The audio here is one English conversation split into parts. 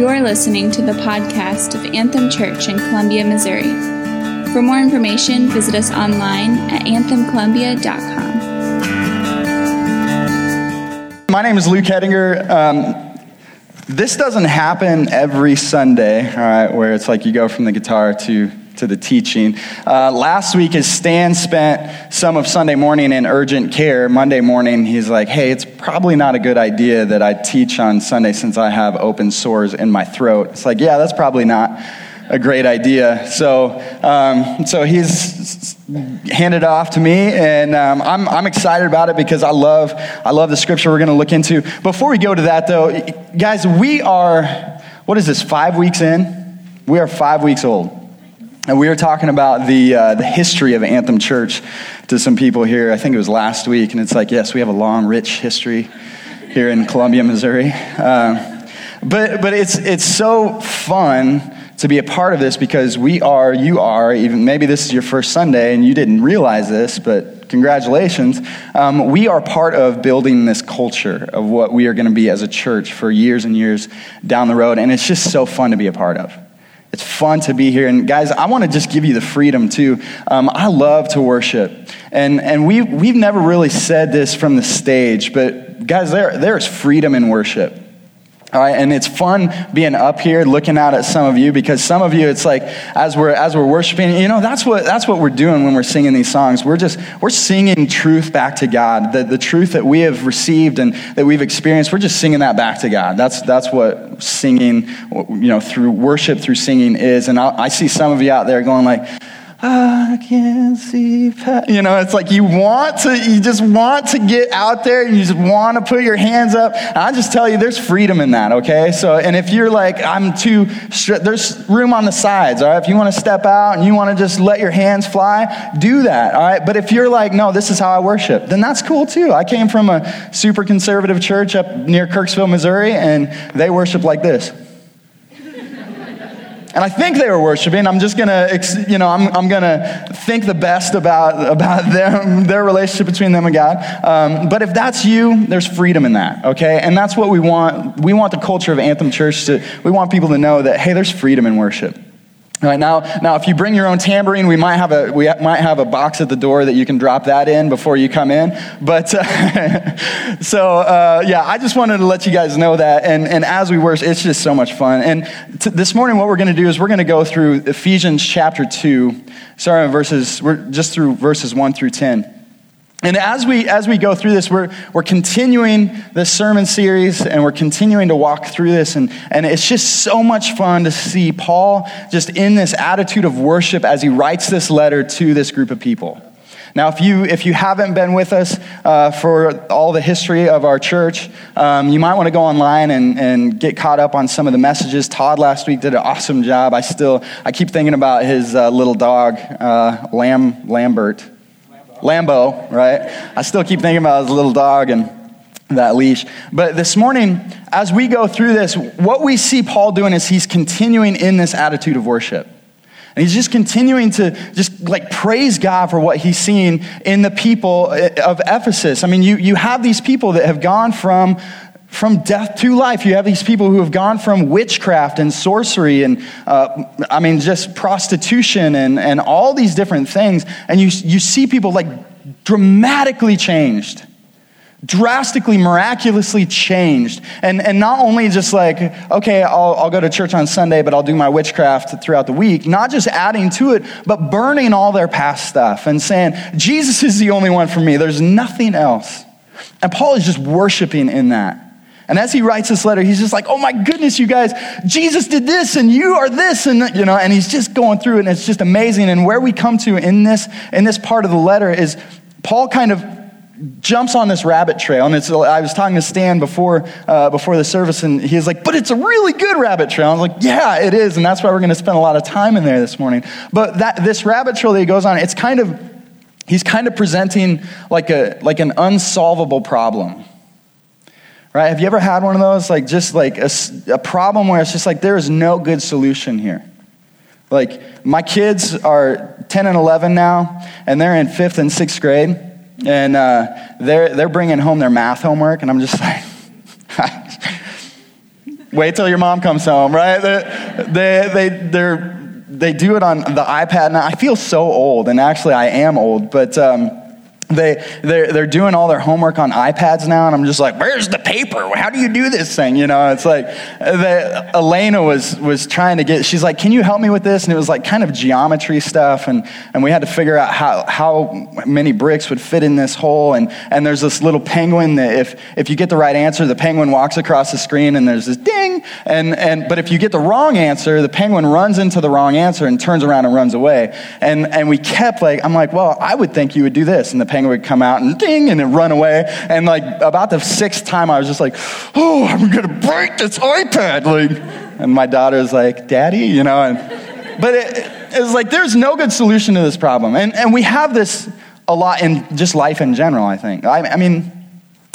You're listening to the podcast of Anthem Church in Columbia, Missouri. For more information, visit us online at anthemcolumbia.com. My name is Luke Hettinger. Um, this doesn't happen every Sunday, all right, where it's like you go from the guitar to to the teaching. Uh, last week, as Stan spent some of Sunday morning in urgent care, Monday morning, he's like, hey, it's probably not a good idea that I teach on Sunday since I have open sores in my throat. It's like, yeah, that's probably not a great idea. So, um, so he's handed off to me, and um, I'm, I'm excited about it because I love, I love the scripture we're going to look into. Before we go to that, though, guys, we are, what is this, five weeks in? We are five weeks old. And we were talking about the, uh, the history of Anthem Church to some people here. I think it was last week. And it's like, yes, we have a long, rich history here in Columbia, Missouri. Uh, but but it's, it's so fun to be a part of this because we are, you are, even maybe this is your first Sunday and you didn't realize this, but congratulations. Um, we are part of building this culture of what we are going to be as a church for years and years down the road. And it's just so fun to be a part of. It's fun to be here. And guys, I want to just give you the freedom too. Um, I love to worship. And, and we, we've never really said this from the stage, but guys, there, there's freedom in worship. All right, and it's fun being up here looking out at some of you because some of you, it's like as we're as we're worshiping, you know, that's what that's what we're doing when we're singing these songs. We're just we're singing truth back to God, the, the truth that we have received and that we've experienced. We're just singing that back to God. That's that's what singing, you know, through worship through singing is. And I, I see some of you out there going like I can't see, you know, it's like you want to, you just want to get out there and you just want to put your hands up. And I just tell you, there's freedom in that, okay? So, and if you're like, I'm too, there's room on the sides, all right? If you want to step out and you want to just let your hands fly, do that, all right? But if you're like, no, this is how I worship, then that's cool too. I came from a super conservative church up near Kirksville, Missouri, and they worship like this. And I think they were worshiping. I'm just gonna, you know, I'm, I'm gonna think the best about, about them, their relationship between them and God. Um, but if that's you, there's freedom in that, okay? And that's what we want. We want the culture of Anthem Church to, we want people to know that, hey, there's freedom in worship. Right, now, now, if you bring your own tambourine, we might have a we might have a box at the door that you can drop that in before you come in. But uh, so uh, yeah, I just wanted to let you guys know that. And and as we worship, it's just so much fun. And t- this morning, what we're going to do is we're going to go through Ephesians chapter two, starting verses. We're just through verses one through ten. And as we, as we go through this, we're, we're continuing this sermon series and we're continuing to walk through this. And, and it's just so much fun to see Paul just in this attitude of worship as he writes this letter to this group of people. Now, if you, if you haven't been with us uh, for all the history of our church, um, you might want to go online and, and get caught up on some of the messages. Todd last week did an awesome job. I still, I keep thinking about his uh, little dog, uh, Lam, Lambert. Lambo, right? I still keep thinking about his little dog and that leash. But this morning, as we go through this, what we see Paul doing is he's continuing in this attitude of worship. And he's just continuing to just like praise God for what he's seen in the people of Ephesus. I mean, you, you have these people that have gone from from death to life. You have these people who have gone from witchcraft and sorcery and, uh, I mean, just prostitution and, and all these different things. And you, you see people like dramatically changed, drastically, miraculously changed. And, and not only just like, okay, I'll, I'll go to church on Sunday, but I'll do my witchcraft throughout the week. Not just adding to it, but burning all their past stuff and saying, Jesus is the only one for me. There's nothing else. And Paul is just worshiping in that. And as he writes this letter, he's just like, oh my goodness, you guys, Jesus did this and you are this. And, you know, and he's just going through it and it's just amazing. And where we come to in this, in this part of the letter is Paul kind of jumps on this rabbit trail. And it's, I was talking to Stan before, uh, before the service, and he was like, but it's a really good rabbit trail. I was like, yeah, it is. And that's why we're going to spend a lot of time in there this morning. But that, this rabbit trail that he goes on, it's kind of, he's kind of presenting like, a, like an unsolvable problem right? Have you ever had one of those? Like, just like a, a problem where it's just like there is no good solution here. Like, my kids are 10 and 11 now, and they're in fifth and sixth grade, and uh, they're, they're bringing home their math homework, and I'm just like, wait till your mom comes home, right? They, they, they, they do it on the iPad. Now, I feel so old, and actually, I am old, but. Um, they, they're, they're doing all their homework on iPads now, and I'm just like, where's the paper? How do you do this thing? You know, it's like, Elena was, was trying to get, she's like, can you help me with this? And it was like kind of geometry stuff, and, and we had to figure out how, how many bricks would fit in this hole. And, and there's this little penguin that if, if you get the right answer, the penguin walks across the screen, and there's this ding. And, and, but if you get the wrong answer, the penguin runs into the wrong answer and turns around and runs away. And, and we kept like, I'm like, well, I would think you would do this. And the penguin would come out and ding and then run away. And like about the sixth time, I was just like, oh, I'm to break this iPad. Like, and my daughter's like, Daddy, you know. And, but it, it's like there's no good solution to this problem. And, and we have this a lot in just life in general, I think. I, I mean,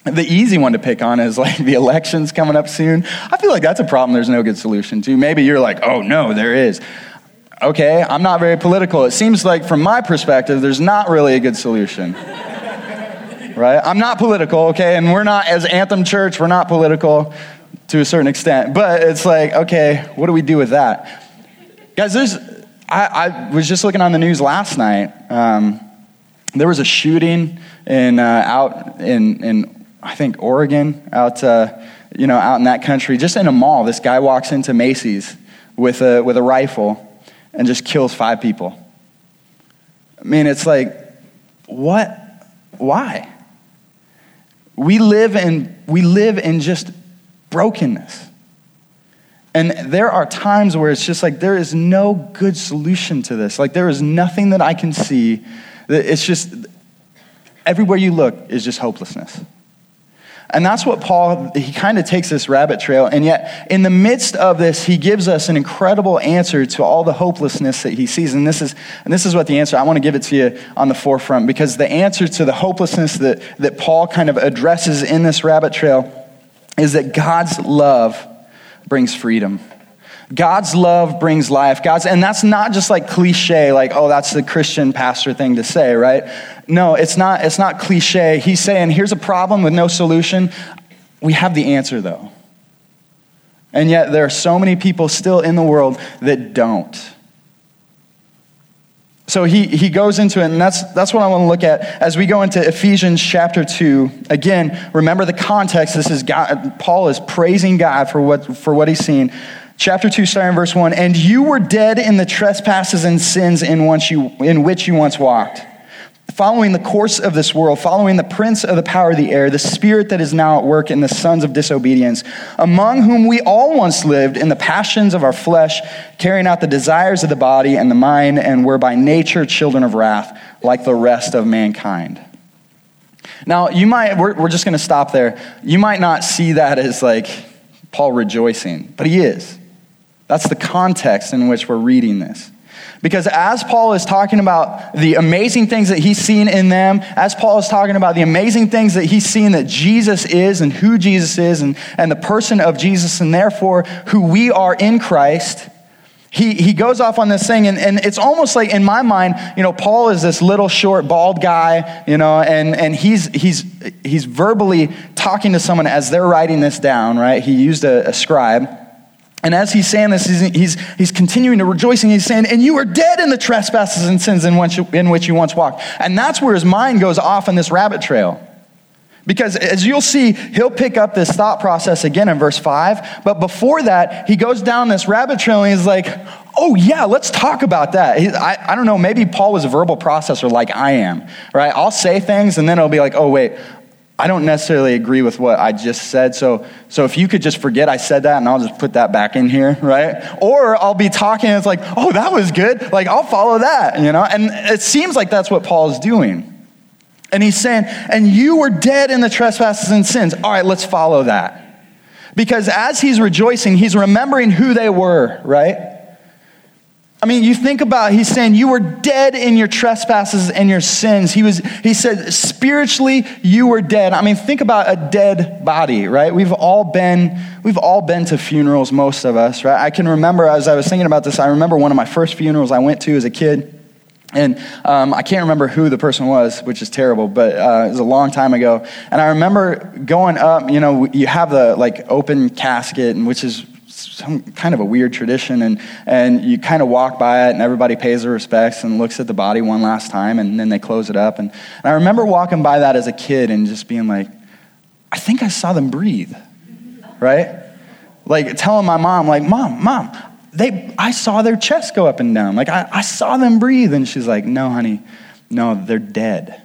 the easy one to pick on is like the elections coming up soon. I feel like that's a problem there's no good solution to. Maybe you're like, oh no, there is okay, I'm not very political. It seems like, from my perspective, there's not really a good solution. right? I'm not political, okay? And we're not, as Anthem Church, we're not political to a certain extent. But it's like, okay, what do we do with that? Guys, there's, I, I was just looking on the news last night. Um, there was a shooting in, uh, out in, in, I think, Oregon, out, uh, you know, out in that country, just in a mall. This guy walks into Macy's with a, with a rifle and just kills five people. I mean, it's like, what? Why? We live in, we live in just brokenness. And there are times where it's just like there is no good solution to this. Like there is nothing that I can see. That it's just everywhere you look is just hopelessness. And that's what Paul, he kind of takes this rabbit trail. And yet, in the midst of this, he gives us an incredible answer to all the hopelessness that he sees. And this is, and this is what the answer, I want to give it to you on the forefront, because the answer to the hopelessness that, that Paul kind of addresses in this rabbit trail is that God's love brings freedom. God's love brings life. God's, and that's not just like cliche, like, oh, that's the Christian pastor thing to say, right? No, it's not, it's not cliche. He's saying, here's a problem with no solution. We have the answer, though. And yet, there are so many people still in the world that don't. So he, he goes into it, and that's, that's what I want to look at as we go into Ephesians chapter 2. Again, remember the context. This is God, Paul is praising God for what, for what he's seen. Chapter 2, starting verse 1. And you were dead in the trespasses and sins in, once you, in which you once walked, following the course of this world, following the prince of the power of the air, the spirit that is now at work in the sons of disobedience, among whom we all once lived in the passions of our flesh, carrying out the desires of the body and the mind, and were by nature children of wrath, like the rest of mankind. Now, you might, we're, we're just going to stop there. You might not see that as like Paul rejoicing, but he is. That's the context in which we're reading this. Because as Paul is talking about the amazing things that he's seen in them, as Paul is talking about the amazing things that he's seen that Jesus is and who Jesus is and, and the person of Jesus and therefore who we are in Christ, he, he goes off on this thing and, and it's almost like in my mind, you know, Paul is this little short bald guy, you know, and, and he's, he's, he's verbally talking to someone as they're writing this down, right? He used a, a scribe. And as he's saying this, he's, he's, he's continuing to rejoice and he's saying, And you are dead in the trespasses and sins in which, in which you once walked. And that's where his mind goes off on this rabbit trail. Because as you'll see, he'll pick up this thought process again in verse 5. But before that, he goes down this rabbit trail and he's like, oh, yeah, let's talk about that. He, I, I don't know, maybe Paul was a verbal processor like I am, right? I'll say things and then it'll be like, oh, wait, I don't necessarily agree with what I just said. So, so if you could just forget I said that and I'll just put that back in here, right? Or I'll be talking and it's like, oh, that was good. Like, I'll follow that, you know? And it seems like that's what Paul is doing. And he's saying, and you were dead in the trespasses and sins. All right, let's follow that. Because as he's rejoicing, he's remembering who they were, right? I mean, you think about, he's saying, you were dead in your trespasses and your sins. He, was, he said, spiritually, you were dead. I mean, think about a dead body, right? We've all been, we've all been to funerals, most of us, right? I can remember, as I was thinking about this, I remember one of my first funerals I went to as a kid. And um, I can't remember who the person was, which is terrible, but uh, it was a long time ago. And I remember going up, you know, you have the like open casket, and which is some kind of a weird tradition, and, and you kind of walk by it, and everybody pays their respects and looks at the body one last time, and then they close it up. And, and I remember walking by that as a kid and just being like, I think I saw them breathe, right? Like telling my mom, like, Mom, Mom, they, I saw their chest go up and down. Like, I, I saw them breathe. And she's like, No, honey, no, they're dead.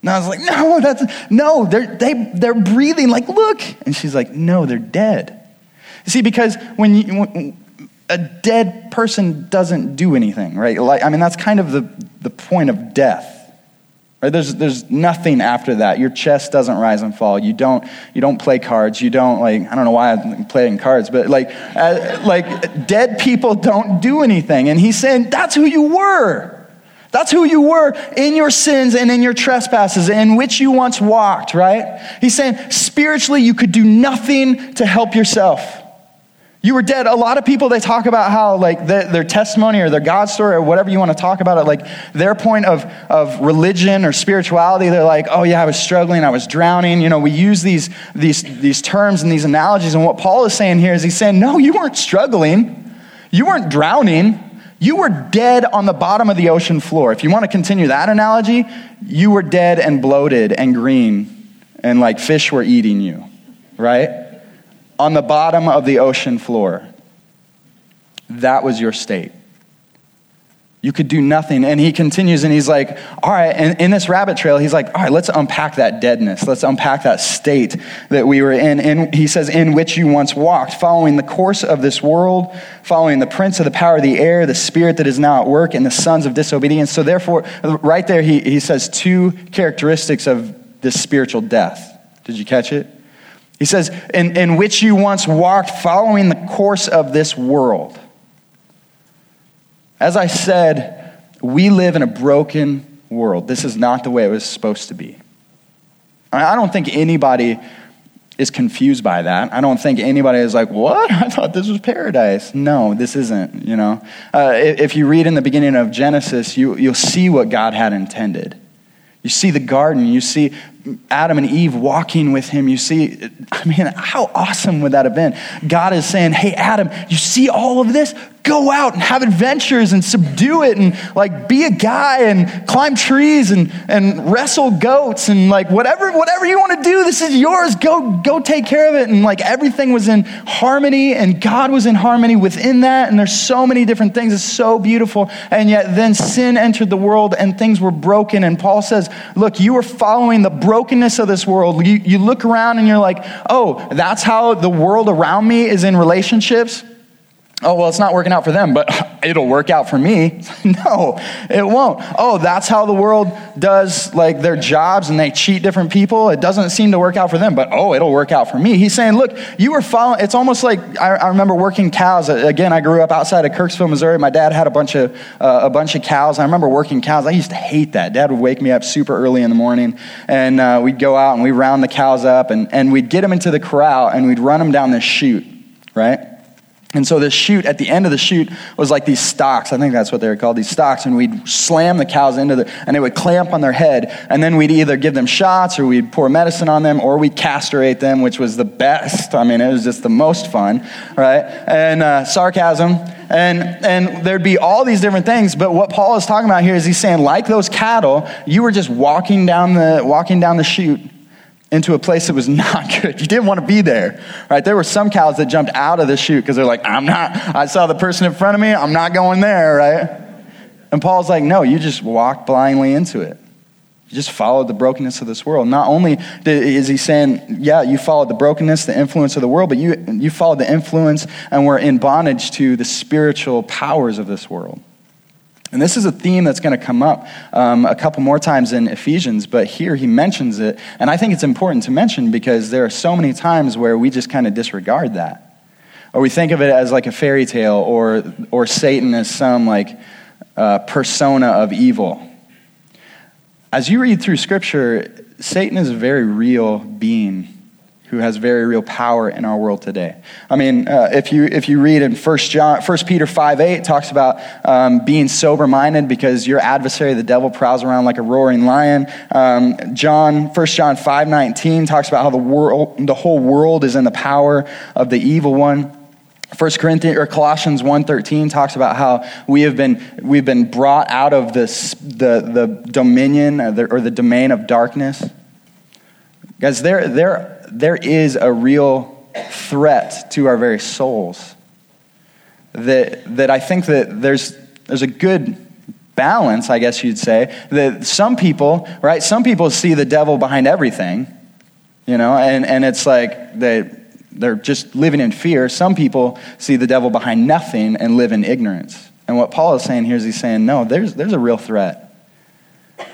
And I was like, No, that's, no, they're, they, they're breathing. Like, look. And she's like, No, they're dead. See, because when, you, when a dead person doesn't do anything, right? Like, I mean, that's kind of the, the point of death. Right? There's, there's nothing after that. Your chest doesn't rise and fall. You don't, you don't play cards. You don't, like, I don't know why I'm playing cards, but like, uh, like, dead people don't do anything. And he's saying, that's who you were. That's who you were in your sins and in your trespasses in which you once walked, right? He's saying, spiritually, you could do nothing to help yourself. You were dead. A lot of people, they talk about how, like, the, their testimony or their God story or whatever you want to talk about it, like, their point of, of religion or spirituality, they're like, oh, yeah, I was struggling, I was drowning. You know, we use these, these, these terms and these analogies. And what Paul is saying here is he's saying, no, you weren't struggling, you weren't drowning. You were dead on the bottom of the ocean floor. If you want to continue that analogy, you were dead and bloated and green, and like fish were eating you, right? On the bottom of the ocean floor. That was your state. You could do nothing. And he continues and he's like, all right, and in this rabbit trail, he's like, all right, let's unpack that deadness. Let's unpack that state that we were in. And he says, in which you once walked, following the course of this world, following the prince of the power of the air, the spirit that is now at work, and the sons of disobedience. So therefore, right there, he, he says two characteristics of this spiritual death. Did you catch it? He says, in, in which you once walked following the course of this world. As I said, we live in a broken world. This is not the way it was supposed to be. I don't think anybody is confused by that. I don't think anybody is like, what? I thought this was paradise. No, this isn't, you know. Uh, if you read in the beginning of Genesis, you, you'll see what God had intended. You see the garden, you see Adam and Eve walking with him. You see, I mean, how awesome would that have been? God is saying, Hey, Adam, you see all of this? go out and have adventures and subdue it and like be a guy and climb trees and, and wrestle goats and like whatever whatever you want to do this is yours go go take care of it and like everything was in harmony and god was in harmony within that and there's so many different things it's so beautiful and yet then sin entered the world and things were broken and paul says look you were following the brokenness of this world. You, you look around and you're like oh that's how the world around me is in relationships? Oh, well, it's not working out for them, but it'll work out for me. no, it won't. Oh, that's how the world does like their jobs and they cheat different people. It doesn't seem to work out for them, but oh, it'll work out for me. He's saying, look, you were following, it's almost like I, I remember working cows. Again, I grew up outside of Kirksville, Missouri. My dad had a bunch of, uh, a bunch of cows. I remember working cows. I used to hate that. Dad would wake me up super early in the morning and uh, we'd go out and we'd round the cows up and, and we'd get them into the corral and we'd run them down this chute, right? And so this chute, at the end of the chute, was like these stocks. I think that's what they were called, these stocks. And we'd slam the cows into the, and they would clamp on their head. And then we'd either give them shots or we'd pour medicine on them or we'd castrate them, which was the best. I mean, it was just the most fun, right? And uh, sarcasm. And, and there'd be all these different things. But what Paul is talking about here is he's saying, like those cattle, you were just walking down the, walking down the chute into a place that was not good. You didn't want to be there, right? There were some cows that jumped out of the chute because they're like, I'm not, I saw the person in front of me, I'm not going there, right? And Paul's like, no, you just walked blindly into it. You just followed the brokenness of this world. Not only is he saying, yeah, you followed the brokenness, the influence of the world, but you, you followed the influence and were in bondage to the spiritual powers of this world. And this is a theme that's going to come up um, a couple more times in Ephesians, but here he mentions it. And I think it's important to mention because there are so many times where we just kind of disregard that. Or we think of it as like a fairy tale or, or Satan as some like uh, persona of evil. As you read through Scripture, Satan is a very real being who has very real power in our world today. I mean, uh, if, you, if you read in 1, John, 1 Peter 5 8, talks about um, being sober minded because your adversary, the devil, prowls around like a roaring lion. Um, John, 1 John 5 19 talks about how the, world, the whole world is in the power of the evil one. First Corinthians or Colossians 1.13 talks about how we have been, we've been brought out of this, the, the dominion or the, or the domain of darkness. Guys, there, there, there is a real threat to our very souls that, that I think that there's, there's a good balance, I guess you'd say, that some people, right, some people see the devil behind everything, you know, and, and it's like they, they're just living in fear. Some people see the devil behind nothing and live in ignorance. And what Paul is saying here is he's saying, no, there's, there's a real threat.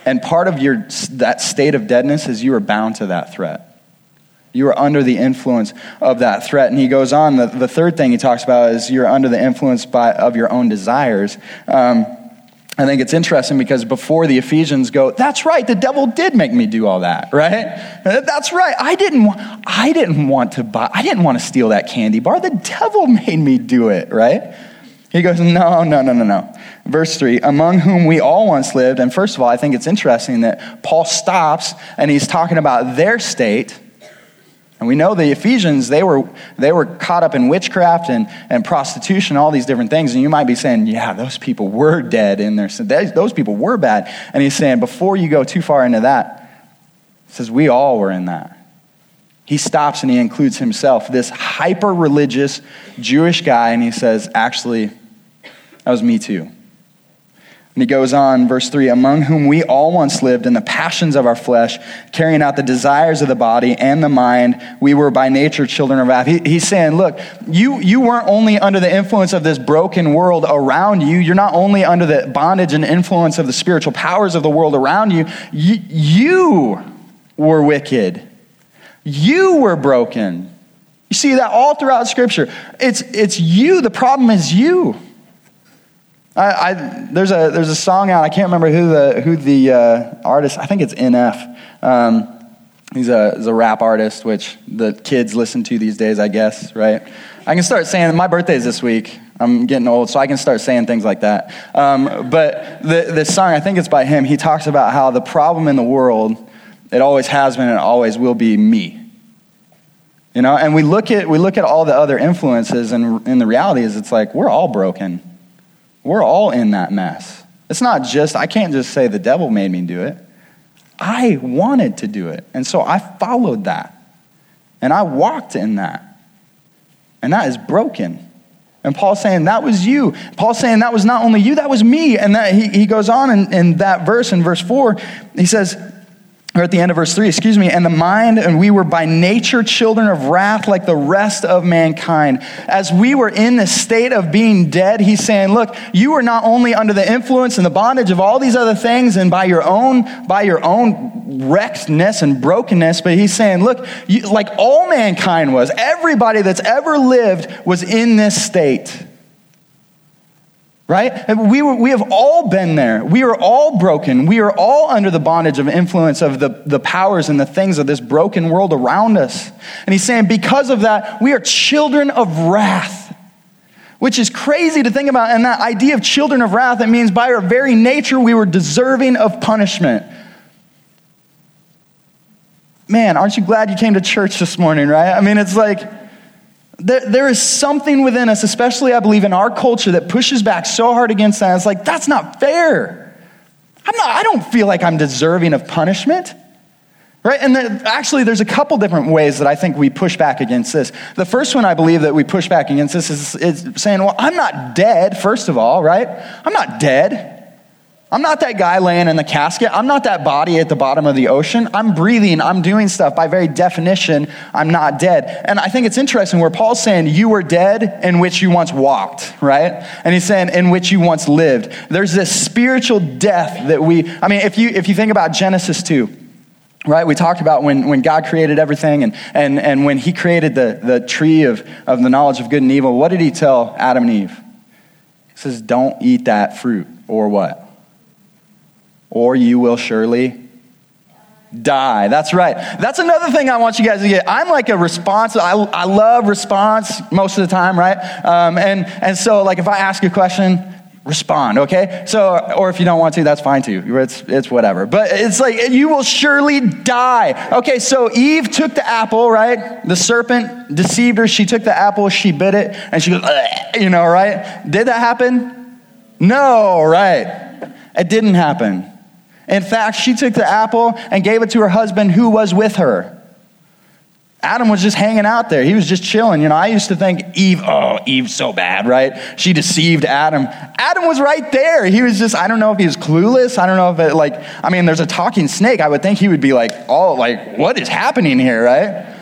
And part of your, that state of deadness is you are bound to that threat. You are under the influence of that threat. And he goes on, the, the third thing he talks about is you're under the influence by, of your own desires. Um, I think it's interesting because before the Ephesians go, that's right, the devil did make me do all that, right? That's right. I didn't want, I didn't want to buy, I didn't want to steal that candy bar. The devil made me do it, right? He goes, no, no, no, no, no. Verse 3 Among whom we all once lived. And first of all, I think it's interesting that Paul stops and he's talking about their state and we know the Ephesians, they were, they were caught up in witchcraft and, and prostitution, all these different things. And you might be saying, yeah, those people were dead in their sin. Those people were bad. And he's saying, before you go too far into that, he says, we all were in that. He stops and he includes himself, this hyper religious Jewish guy, and he says, actually, that was me too. And he goes on, verse 3 Among whom we all once lived in the passions of our flesh, carrying out the desires of the body and the mind. We were by nature children of wrath. He, he's saying, Look, you, you weren't only under the influence of this broken world around you, you're not only under the bondage and influence of the spiritual powers of the world around you, you, you were wicked. You were broken. You see that all throughout Scripture. It's, it's you. The problem is you. I, I, there's, a, there's a song out, I can't remember who the, who the uh, artist, I think it's NF. Um, he's, a, he's a rap artist, which the kids listen to these days, I guess, right? I can start saying, my birthday's this week. I'm getting old, so I can start saying things like that. Um, but the, this song, I think it's by him, he talks about how the problem in the world, it always has been and always will be me. You know, and we look at, we look at all the other influences, and, and the reality is it's like we're all broken. We're all in that mess. It's not just, I can't just say the devil made me do it. I wanted to do it. And so I followed that. And I walked in that. And that is broken. And Paul's saying that was you. Paul's saying that was not only you, that was me. And that he, he goes on in, in that verse, in verse 4, he says, or at the end of verse 3, excuse me, and the mind, and we were by nature children of wrath like the rest of mankind. As we were in the state of being dead, he's saying, look, you are not only under the influence and the bondage of all these other things and by your own, by your own wreckedness and brokenness, but he's saying, look, you, like all mankind was, everybody that's ever lived was in this state right? We, were, we have all been there. We are all broken. We are all under the bondage of influence of the, the powers and the things of this broken world around us. And he's saying, because of that, we are children of wrath. Which is crazy to think about. And that idea of children of wrath, it means by our very nature, we were deserving of punishment. Man, aren't you glad you came to church this morning, right? I mean, it's like, there, there is something within us, especially I believe in our culture, that pushes back so hard against that. It's like, that's not fair. I'm not, I don't feel like I'm deserving of punishment. Right? And the, actually, there's a couple different ways that I think we push back against this. The first one I believe that we push back against this is, is saying, well, I'm not dead, first of all, right? I'm not dead. I'm not that guy laying in the casket. I'm not that body at the bottom of the ocean. I'm breathing. I'm doing stuff. By very definition, I'm not dead. And I think it's interesting where Paul's saying, You were dead in which you once walked, right? And he's saying, In which you once lived. There's this spiritual death that we, I mean, if you, if you think about Genesis 2, right we talked about when, when god created everything and, and, and when he created the, the tree of, of the knowledge of good and evil what did he tell adam and eve he says don't eat that fruit or what or you will surely die. That's right. That's another thing I want you guys to get. I'm like a response. I, I love response most of the time, right? Um, and, and so, like, if I ask a question, respond, okay? So, or if you don't want to, that's fine too. It's, it's whatever. But it's like, you will surely die. Okay, so Eve took the apple, right? The serpent deceived her. She took the apple, she bit it, and she goes, you know, right? Did that happen? No, right? It didn't happen. In fact, she took the apple and gave it to her husband who was with her. Adam was just hanging out there. He was just chilling. You know, I used to think Eve, oh, Eve's so bad, right? She deceived Adam. Adam was right there. He was just, I don't know if he was clueless. I don't know if it, like, I mean, there's a talking snake. I would think he would be like, oh, like, what is happening here, right?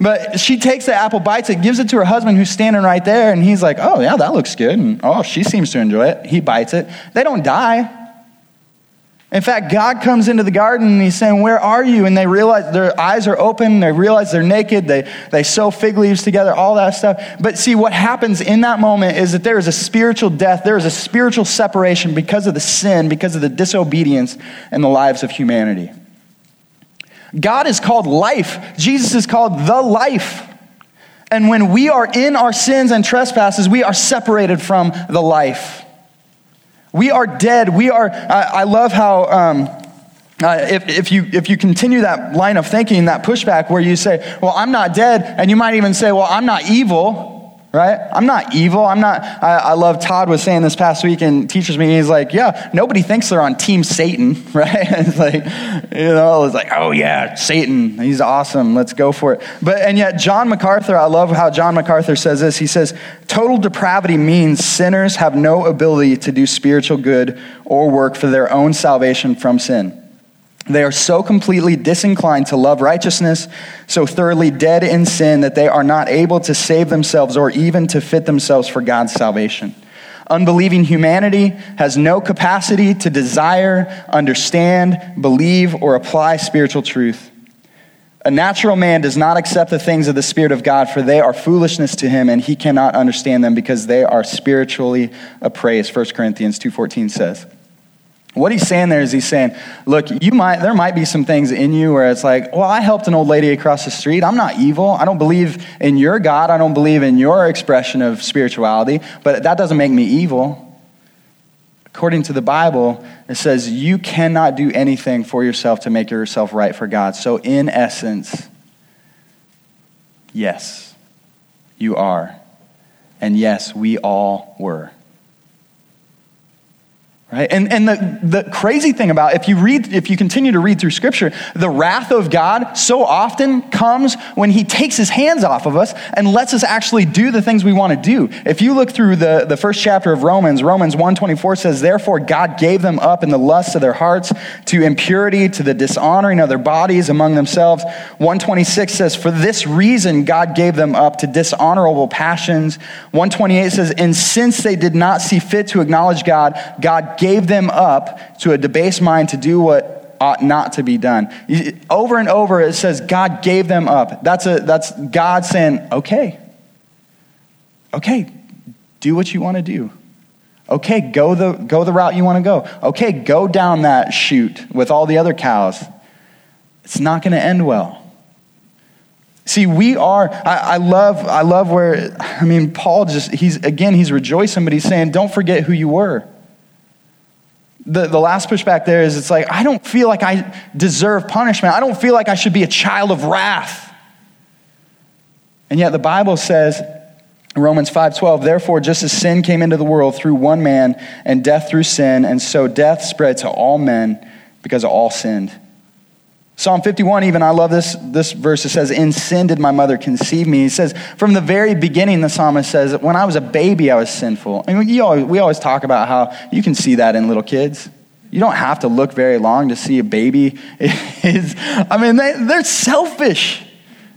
But she takes the apple, bites it, gives it to her husband who's standing right there, and he's like, oh, yeah, that looks good. And oh, she seems to enjoy it. He bites it. They don't die. In fact, God comes into the garden and he's saying, Where are you? And they realize their eyes are open, they realize they're naked, they, they sew fig leaves together, all that stuff. But see, what happens in that moment is that there is a spiritual death, there is a spiritual separation because of the sin, because of the disobedience in the lives of humanity. God is called life, Jesus is called the life. And when we are in our sins and trespasses, we are separated from the life. We are dead. We are, I, I love how, um, uh, if, if, you, if you continue that line of thinking, that pushback where you say, well, I'm not dead, and you might even say, well, I'm not evil, right? I'm not evil. I'm not, I, I, love Todd was saying this past week in teachers meeting, he's like, yeah, nobody thinks they're on team Satan, right? it's like, you know, it's like, oh yeah, Satan, he's awesome. Let's go for it. But, and yet John MacArthur, I love how John MacArthur says this. He says, total depravity means sinners have no ability to do spiritual good or work for their own salvation from sin. They are so completely disinclined to love righteousness, so thoroughly dead in sin that they are not able to save themselves or even to fit themselves for God's salvation. Unbelieving humanity has no capacity to desire, understand, believe, or apply spiritual truth. A natural man does not accept the things of the Spirit of God, for they are foolishness to him, and he cannot understand them because they are spiritually appraised. 1 Corinthians 2.14 says. What he's saying there is he's saying, look, you might there might be some things in you where it's like, well, I helped an old lady across the street. I'm not evil. I don't believe in your God. I don't believe in your expression of spirituality, but that doesn't make me evil. According to the Bible, it says you cannot do anything for yourself to make yourself right for God. So in essence, yes, you are. And yes, we all were. Right? And, and the, the crazy thing about if you read if you continue to read through scripture the wrath of god so often comes when he takes his hands off of us and lets us actually do the things we want to do. If you look through the, the first chapter of romans romans 1.24 says therefore god gave them up in the lusts of their hearts to impurity to the dishonoring of their bodies among themselves. 126 says for this reason god gave them up to dishonorable passions. 128 says and since they did not see fit to acknowledge god god gave them up to a debased mind to do what ought not to be done. Over and over it says God gave them up. That's, a, that's God saying, okay, okay, do what you want to do. Okay, go the, go the route you want to go. Okay, go down that chute with all the other cows. It's not going to end well. See, we are, I, I, love, I love where, I mean, Paul just, he's, again, he's rejoicing, but he's saying, don't forget who you were the, the last pushback there is it's like, I don't feel like I deserve punishment. I don't feel like I should be a child of wrath. And yet the Bible says, Romans 5:12 Therefore just as sin came into the world through one man and death through sin and so death spread to all men because all sinned. Psalm 51, even, I love this, this verse. It says, In sin did my mother conceive me. He says, from the very beginning, the psalmist says, When I was a baby, I was sinful. I mean, always, we always talk about how you can see that in little kids. You don't have to look very long to see a baby is, I mean, they, they're selfish.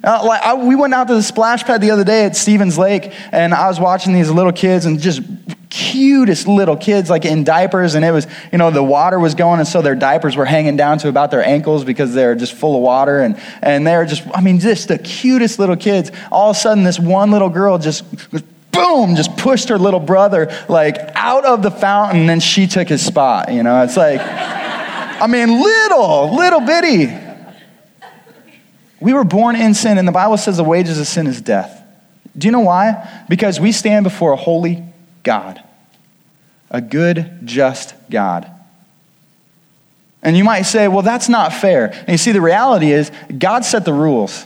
Uh, like I, we went out to the splash pad the other day at Stephens Lake, and I was watching these little kids and just cutest little kids, like in diapers, and it was, you know, the water was going, and so their diapers were hanging down to about their ankles because they're just full of water, and and they're just, I mean, just the cutest little kids. All of a sudden, this one little girl just boom, just pushed her little brother like out of the fountain, and then she took his spot. You know, it's like, I mean, little, little bitty. We were born in sin, and the Bible says the wages of sin is death. Do you know why? Because we stand before a holy God, a good, just God. And you might say, well, that's not fair. And you see, the reality is, God set the rules.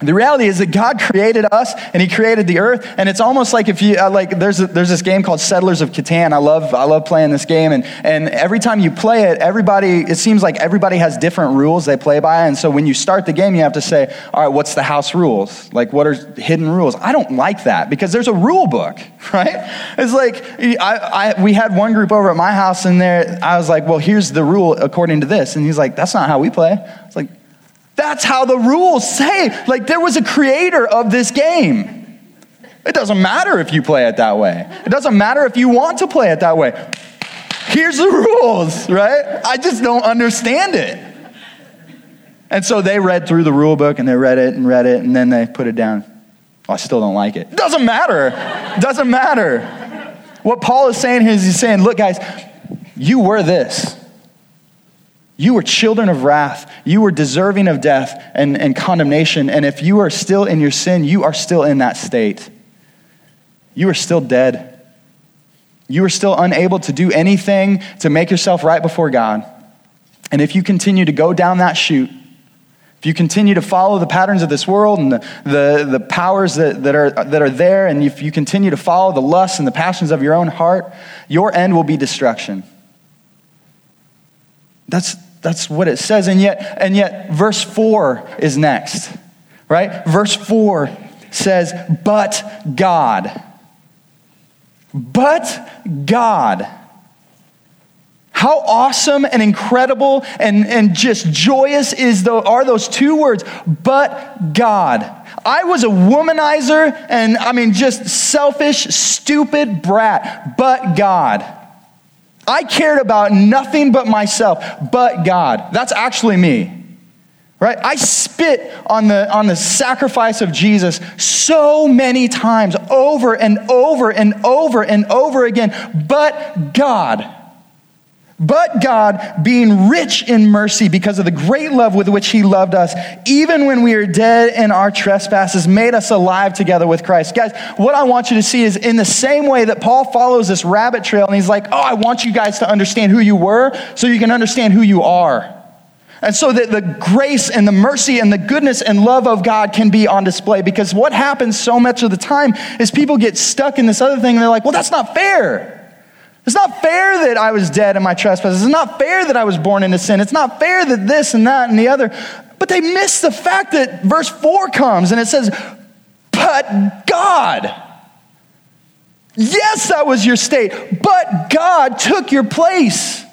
The reality is that God created us and He created the earth, and it's almost like if you uh, like. There's a, there's this game called Settlers of Catan. I love I love playing this game, and and every time you play it, everybody it seems like everybody has different rules they play by, and so when you start the game, you have to say, all right, what's the house rules? Like what are hidden rules? I don't like that because there's a rule book, right? It's like I, I we had one group over at my house, and there I was like, well, here's the rule according to this, and he's like, that's not how we play. It's like that's how the rules say. Like there was a creator of this game. It doesn't matter if you play it that way. It doesn't matter if you want to play it that way. Here's the rules, right? I just don't understand it. And so they read through the rule book and they read it and read it and then they put it down. Oh, I still don't like it. It doesn't matter. Doesn't matter. What Paul is saying here is he's saying, look, guys, you were this. You were children of wrath. You were deserving of death and, and condemnation. And if you are still in your sin, you are still in that state. You are still dead. You are still unable to do anything to make yourself right before God. And if you continue to go down that chute, if you continue to follow the patterns of this world and the, the, the powers that, that, are, that are there, and if you continue to follow the lusts and the passions of your own heart, your end will be destruction. That's, that's what it says. And yet, and yet, verse 4 is next, right? Verse 4 says, But God. But God. How awesome and incredible and, and just joyous is the, are those two words, but God. I was a womanizer and I mean just selfish, stupid brat, but God. I cared about nothing but myself, but God. That's actually me. Right? I spit on the, on the sacrifice of Jesus so many times, over and over and over and over again. But God, but God, being rich in mercy because of the great love with which He loved us, even when we are dead in our trespasses, made us alive together with Christ. Guys, what I want you to see is in the same way that Paul follows this rabbit trail and he's like, oh, I want you guys to understand who you were so you can understand who you are. And so that the grace and the mercy and the goodness and love of God can be on display. Because what happens so much of the time is people get stuck in this other thing and they're like, well, that's not fair. It's not fair that I was dead in my trespasses. It's not fair that I was born into sin. It's not fair that this and that and the other. But they miss the fact that verse 4 comes and it says, But God. Yes, that was your state, but God took your place.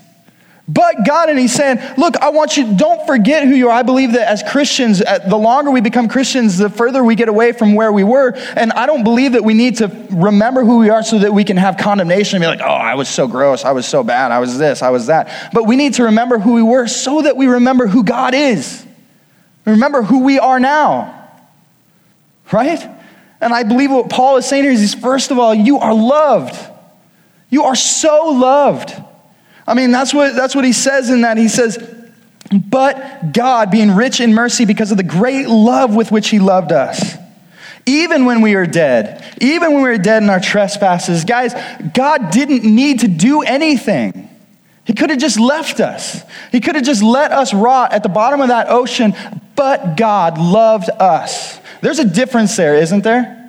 But God, and He's saying, Look, I want you, don't forget who you are. I believe that as Christians, uh, the longer we become Christians, the further we get away from where we were. And I don't believe that we need to remember who we are so that we can have condemnation and be like, oh, I was so gross. I was so bad. I was this. I was that. But we need to remember who we were so that we remember who God is. Remember who we are now. Right? And I believe what Paul is saying here is, first of all, you are loved. You are so loved. I mean, that's what, that's what he says in that. He says, But God, being rich in mercy because of the great love with which he loved us, even when we were dead, even when we were dead in our trespasses, guys, God didn't need to do anything. He could have just left us. He could have just let us rot at the bottom of that ocean, but God loved us. There's a difference there, isn't there?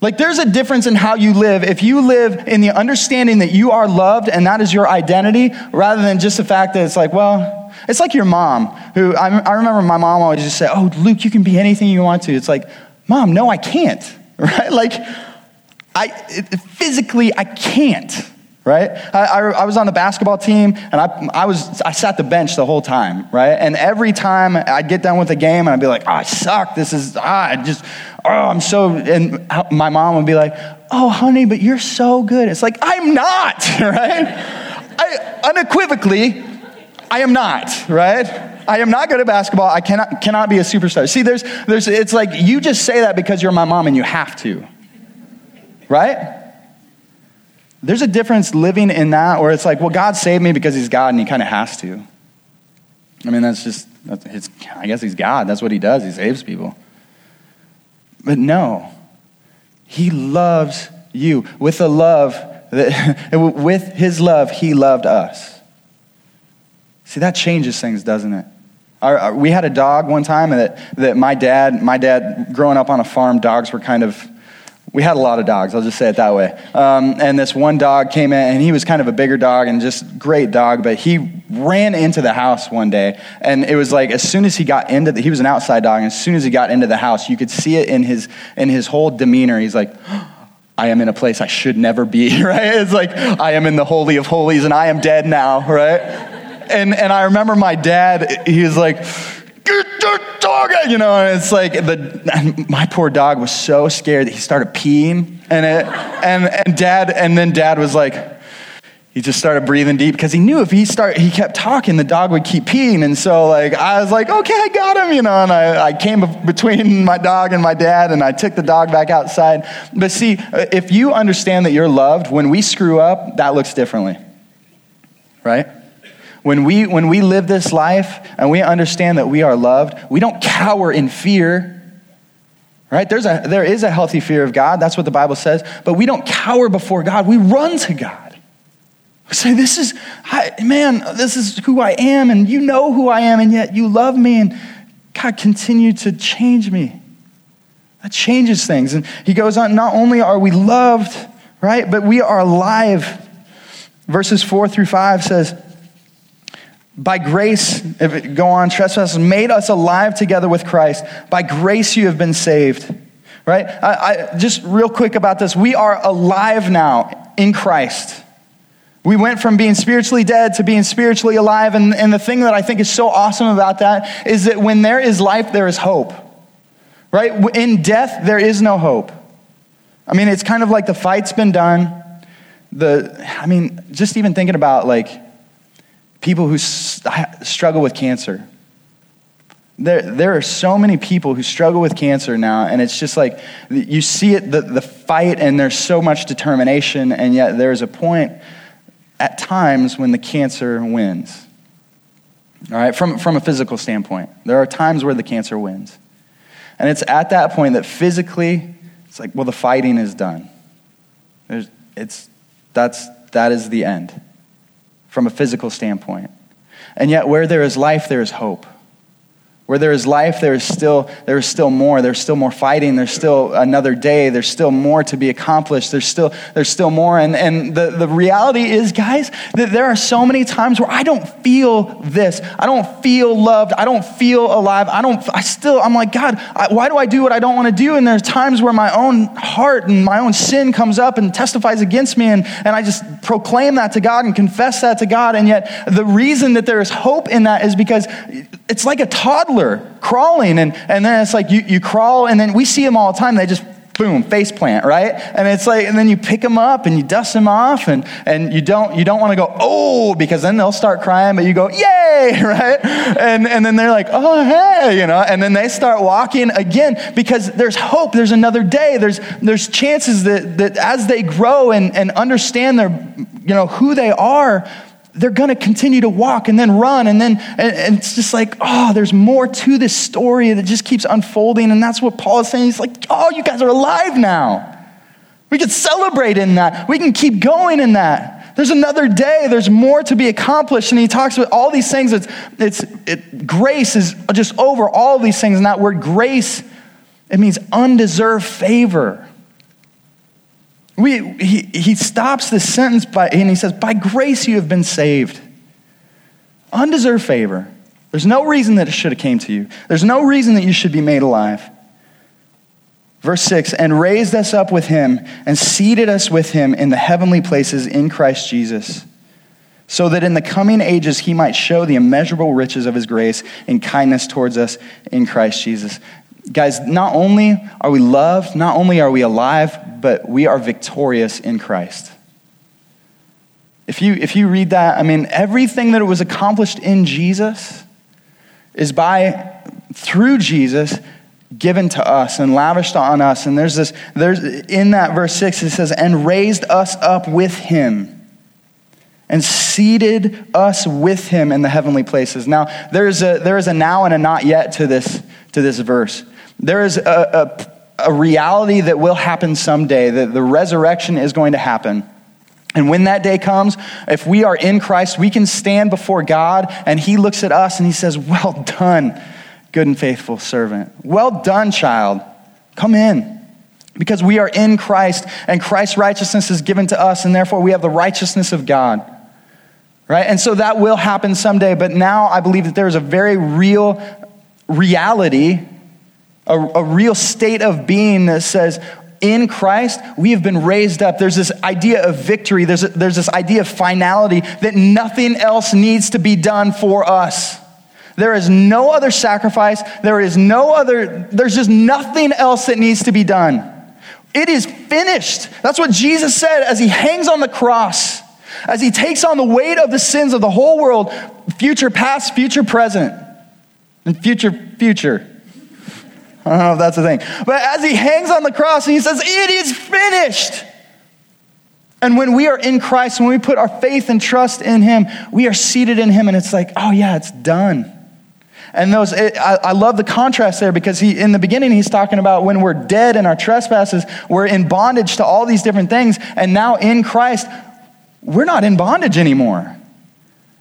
Like, there's a difference in how you live if you live in the understanding that you are loved and that is your identity, rather than just the fact that it's like, well, it's like your mom, who I, I remember my mom always just said, Oh, Luke, you can be anything you want to. It's like, Mom, no, I can't, right? Like, I, physically, I can't right? I, I, I, was on the basketball team and I, I, was, I sat the bench the whole time, right? And every time I'd get done with a game and I'd be like, oh, I suck. This is, ah, I just, oh, I'm so, and my mom would be like, oh, honey, but you're so good. It's like, I'm not, right? I, unequivocally, I am not, right? I am not good at basketball. I cannot, cannot be a superstar. See, there's, there's, it's like you just say that because you're my mom and you have to, right? There's a difference living in that where it's like, well, God saved me because he's God and he kind of has to. I mean, that's just, that's his, I guess he's God. That's what he does. He saves people. But no, he loves you with a love that, With his love, he loved us. See, that changes things, doesn't it? Our, our, we had a dog one time that, that my dad, my dad, growing up on a farm, dogs were kind of, we had a lot of dogs, I'll just say it that way. Um, and this one dog came in, and he was kind of a bigger dog and just great dog, but he ran into the house one day. And it was like, as soon as he got into the, he was an outside dog, and as soon as he got into the house, you could see it in his, in his whole demeanor. He's like, I am in a place I should never be, right? It's like, I am in the Holy of Holies and I am dead now, right? and, and I remember my dad, he was like, the dog you know, and it's like, the, my poor dog was so scared that he started peeing, and, it, and, and dad, and then dad was like, he just started breathing deep because he knew if he start he kept talking the dog would keep peeing. And so like i was like okay i got him you know and i, I came between my dog and my dad and i took the dog back outside. But see if you understand that you're loved when we screw up that looks differently. Right when we, when we live this life and we understand that we are loved, we don't cower in fear. Right? There's a, there is a healthy fear of God. That's what the Bible says. But we don't cower before God. We run to God. We say, This is, I, man, this is who I am, and you know who I am, and yet you love me, and God, continue to change me. That changes things. And he goes on, not only are we loved, right, but we are alive. Verses 4 through 5 says, by grace, if it, go on, trespasses made us alive together with Christ. By grace you have been saved. Right? I, I, just real quick about this. We are alive now in Christ. We went from being spiritually dead to being spiritually alive. And, and the thing that I think is so awesome about that is that when there is life, there is hope. Right? In death, there is no hope. I mean, it's kind of like the fight's been done. The, I mean, just even thinking about like, people who struggle with cancer. There, there are so many people who struggle with cancer now, and it's just like you see it, the, the fight, and there's so much determination, and yet there's a point at times when the cancer wins. All right, from, from a physical standpoint, there are times where the cancer wins. And it's at that point that physically, it's like, well, the fighting is done. There's, it's, that's, that is the end from a physical standpoint. And yet, where there is life, there is hope. Where there is life, there is still, there is still more. There's still more fighting. There's still another day. There's still more to be accomplished. There's still, there's still more. And, and the, the reality is, guys, that there are so many times where I don't feel this. I don't feel loved. I don't feel alive. I don't, I still, I'm like, God, I, why do I do what I don't want to do? And there's times where my own heart and my own sin comes up and testifies against me. And, and I just proclaim that to God and confess that to God. And yet, the reason that there is hope in that is because it's like a toddler crawling, and, and then it's like you, you crawl, and then we see them all the time. They just boom, face plant, right? And it's like, and then you pick them up and you dust them off, and, and you don't you don't want to go, oh, because then they'll start crying, but you go, yay, right? And and then they're like, oh hey, you know, and then they start walking again because there's hope, there's another day, there's there's chances that that as they grow and, and understand their you know who they are, they're going to continue to walk and then run and then and, it's just like oh there's more to this story that just keeps unfolding. And that's what paul is saying. He's like oh you guys are alive now. We can celebrate in that. We can keep going in that. There's another day. There's more to be accomplished. And he talks about all these things. It's, it's it, grace is just over all these things. And that word grace it means undeserved favor we, he, he stops this sentence by, and he says, By grace you have been saved. Undeserved favor. There's no reason that it should have came to you. There's no reason that you should be made alive. Verse 6 And raised us up with him and seated us with him in the heavenly places in Christ Jesus, so that in the coming ages he might show the immeasurable riches of his grace and kindness towards us in Christ Jesus. Guys, not only are we loved, not only are we alive, but we are victorious in Christ. If you, if you read that, I mean, everything that was accomplished in Jesus is by, through Jesus, given to us and lavished on us. And there's this, there's, in that verse 6, it says, and raised us up with him and seated us with him in the heavenly places. Now, there's a, there is a now and a not yet to this, to this verse. There is a, a, a reality that will happen someday, that the resurrection is going to happen. And when that day comes, if we are in Christ, we can stand before God and He looks at us and He says, Well done, good and faithful servant. Well done, child. Come in. Because we are in Christ and Christ's righteousness is given to us, and therefore we have the righteousness of God. Right? And so that will happen someday, but now I believe that there is a very real reality, a, a real state of being that says, in Christ, we have been raised up. There's this idea of victory, there's, a, there's this idea of finality that nothing else needs to be done for us. There is no other sacrifice, there is no other, there's just nothing else that needs to be done. It is finished. That's what Jesus said as he hangs on the cross, as he takes on the weight of the sins of the whole world, future past, future present, and future future. I don't know if that's a thing. But as he hangs on the cross he says, It is finished. And when we are in Christ, when we put our faith and trust in him, we are seated in him, and it's like, oh yeah, it's done. And those, it, I, I, love the contrast there because he, in the beginning, he's talking about when we're dead in our trespasses, we're in bondage to all these different things. And now in Christ, we're not in bondage anymore.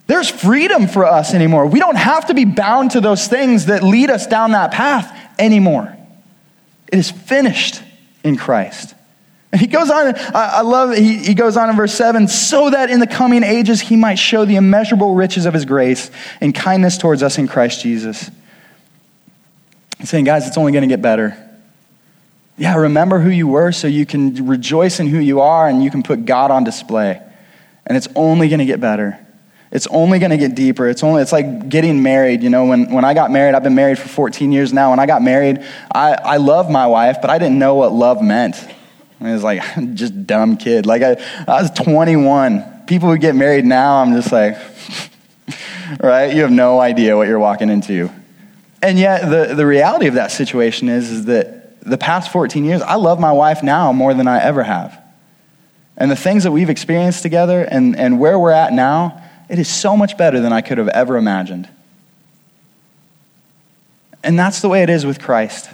There's freedom for us anymore. We don't have to be bound to those things that lead us down that path anymore. It is finished in Christ. And he goes on, I, love. He, he goes on in verse 7 so that in the coming ages he might show the immeasurable riches of his grace and kindness towards us in Christ Jesus. He's saying, guys, it's only going to get better. Yeah, remember who you were so you can rejoice in who you are and you can put God on display. And it's only going to get better. It's only going to get deeper. It's only it's like getting married. You know, when, when I got married, I've been married for 14 years now. When I got married, I, I love my wife, but I didn't know what love meant. I was like, just dumb kid. Like I, I was 21. People who get married now, I'm just like, right? You have no idea what you're walking into. And yet the, the reality of that situation is, is that the past 14 years, I love my wife now more than I ever have. And the things that we've experienced together and, and where we're at now, it is so much better than I could have ever imagined. And that's the way it is with Christ.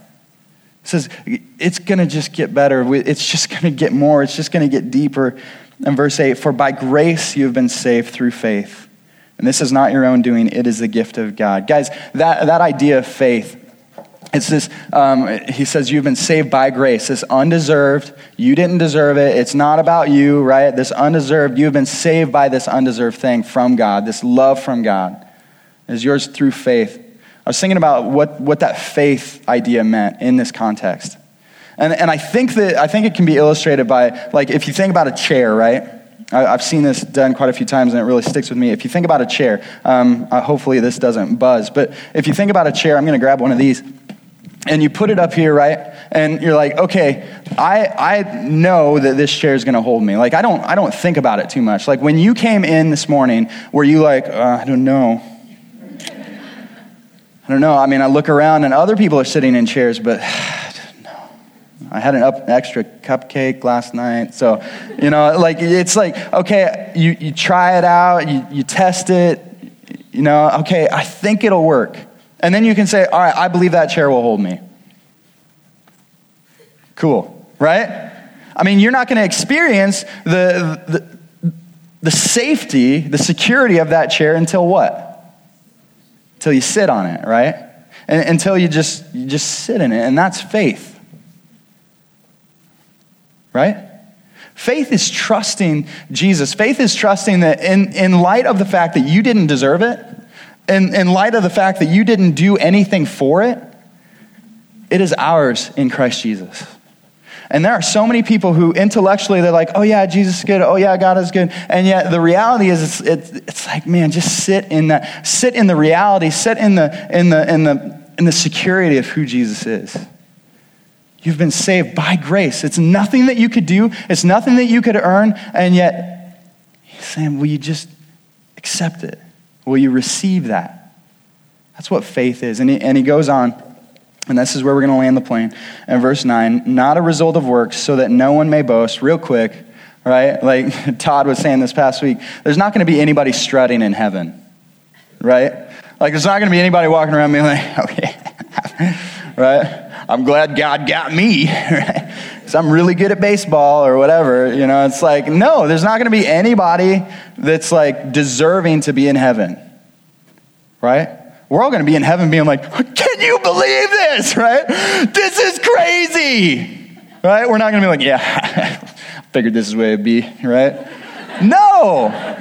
It says it's going to just get better. It's just going to get more. It's just going to get deeper. And verse 8 For by grace you have been saved through faith. And this is not your own doing, it is the gift of God. Guys, that, that idea of faith, it's this, um, he says, you've been saved by grace. This undeserved, you didn't deserve it. It's not about you, right? This undeserved, you've been saved by this undeserved thing from God, this love from God. is yours through faith. I was thinking about what, what that faith idea meant in this context. And, and I think that I think it can be illustrated by, like, if you think about a chair, right? I, have seen this done quite a few times and it really sticks with me. If you think about a chair, um, uh, hopefully this doesn't buzz, but if you think about a chair, I'm going to grab one of these and you put it up here, right? And you're like, okay, I, I know that this chair is going to hold me. Like, I don't, I don't think about it too much. Like, when you came in this morning, were you like, uh, I don't know? I don't know. I mean, I look around and other people are sitting in chairs, but I don't know. I had an up, extra cupcake last night. So, you know, like, it's like, okay, you, you try it out, you, you test it, you know, okay, I think it'll work. And then you can say, all right, I believe that chair will hold me. Cool, right? I mean, you're not going to experience the, the, the safety, the security of that chair until what? Until you sit on it, right? And, until you just, you just sit in it. And that's faith. Right? Faith is trusting Jesus. Faith is trusting that in, in light of the fact that you didn't deserve it, in, in light of the fact that you didn't do anything for it, it is ours in Christ Jesus. And there are so many people who intellectually they're like, oh yeah, Jesus is good. Oh yeah, God is good. And yet the reality is it's, it's, it's like, man, just sit in that, sit in the reality, sit in the, in the, in the, in the security of who Jesus is. You've been saved by grace. It's nothing that you could do. It's nothing that you could earn. And yet, he's saying, will you just accept it? Will you receive that? That's what faith is. And he, and he goes on, and this is where we're going to land the plane. In verse 9, not a result of works, so that no one may boast. Real quick, right? Like Todd was saying this past week, there's not going to be anybody strutting in heaven, right? Like there's not going to be anybody walking around being like, okay, right? I'm glad God got me, right? because I'm really good at baseball or whatever. You know, it's like, no, there's not going to be anybody that's like deserving to be in heaven, right? We're all going to be in heaven being like, can you believe this, right? This is crazy, right? We're not going to be like, yeah, I figured this is the way it'd be, right? No.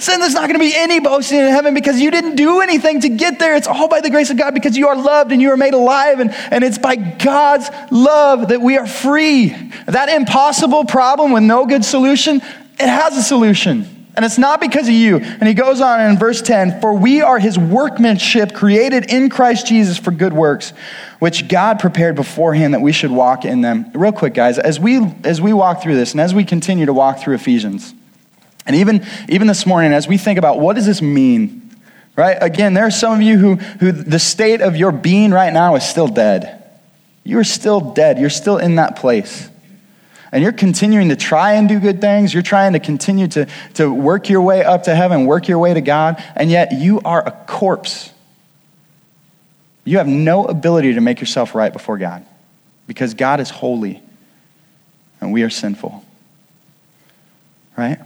Sin, there's not going to be any boasting in heaven because you didn't do anything to get there. It's all by the grace of God because you are loved and you are made alive. And, and it's by God's love that we are free. That impossible problem with no good solution, it has a solution. And it's not because of you. And he goes on in verse 10 For we are his workmanship created in Christ Jesus for good works, which God prepared beforehand that we should walk in them. Real quick, guys, as we, as we walk through this and as we continue to walk through Ephesians, and even, even this morning, as we think about what does this mean, right? Again, there are some of you who, who the state of your being right now is still dead. You're still dead. You're still in that place. And you're continuing to try and do good things. You're trying to continue to, to work your way up to heaven, work your way to God, and yet you are a corpse. You have no ability to make yourself right before God because God is holy and we are sinful. Right?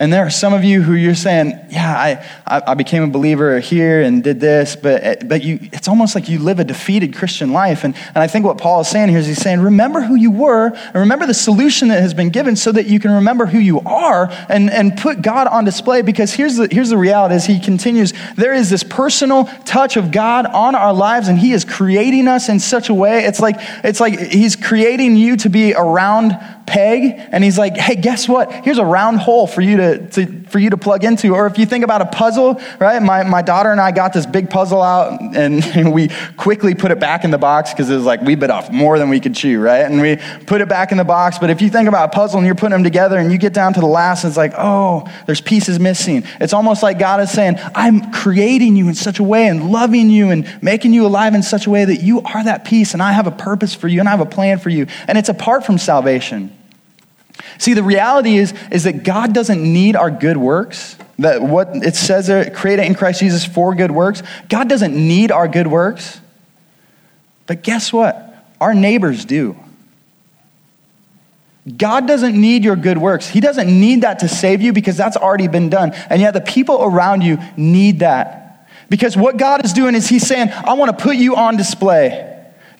And there are some of you who you're saying, yeah, I, I, I, became a believer here and did this, but, eh, but you, it's almost like you live a defeated Christian life. And, and I think what Paul is saying here is he's saying, remember who you were and remember the solution that has been given so that you can remember who you are and, and put God on display. Because here's the, here's the reality as he continues, there is this personal touch of God on our lives and he is creating us in such a way. It's like, it's like he's creating you to be around peg and he's like, hey, guess what? Here's a round hole for you to, to, for you to plug into. Or if you think about a puzzle, right? My, my daughter and I got this big puzzle out and we quickly put it back in the box because it was like we bit off more than we could chew, right? And we put it back in the box. But if you think about a puzzle and you're putting them together and you get down to the last, it's like, oh, there's pieces missing. It's almost like God is saying, I'm creating you in such a way and loving you and making you alive in such a way that you are that piece and I have a purpose for you and I have a plan for you. And it's apart from salvation. See, the reality is, is that God doesn't need our good works. That what it says there, created in Christ Jesus for good works. God doesn't need our good works. But guess what? Our neighbors do. God doesn't need your good works. He doesn't need that to save you because that's already been done. And yet the people around you need that. Because what God is doing is He's saying, I want to put you on display.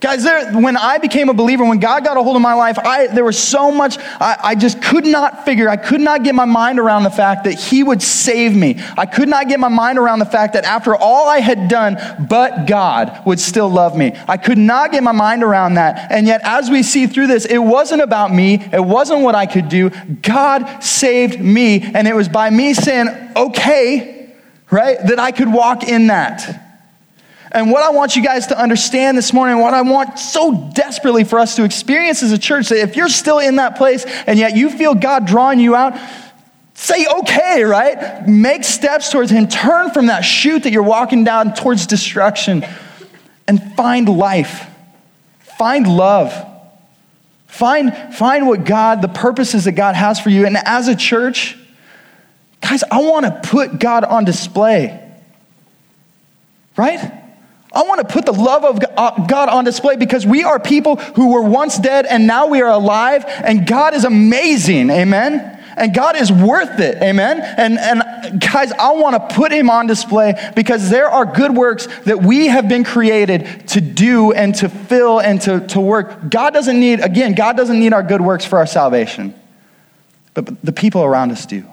Guys, there, when I became a believer, when God got a hold of my life, I, there was so much, I, I just could not figure, I could not get my mind around the fact that He would save me. I could not get my mind around the fact that after all I had done, but God would still love me. I could not get my mind around that. And yet, as we see through this, it wasn't about me, it wasn't what I could do. God saved me, and it was by me saying, okay, right, that I could walk in that. And what I want you guys to understand this morning, what I want so desperately for us to experience as a church, that if you're still in that place and yet you feel God drawing you out, say okay, right? Make steps towards Him. Turn from that chute that you're walking down towards destruction and find life. Find love. Find, find what God, the purposes that God has for you. And as a church, guys, I want to put God on display. Right? I want to put the love of uh, God on display because we are people who were once dead and now we are alive, and God is amazing. Amen. And God is worth it. Amen. And, and guys, I want to put him on display because there are good works that we have been created to do and to fill and to, to work. God doesn't need, again, God doesn't need our good works for our salvation, but the people around us do.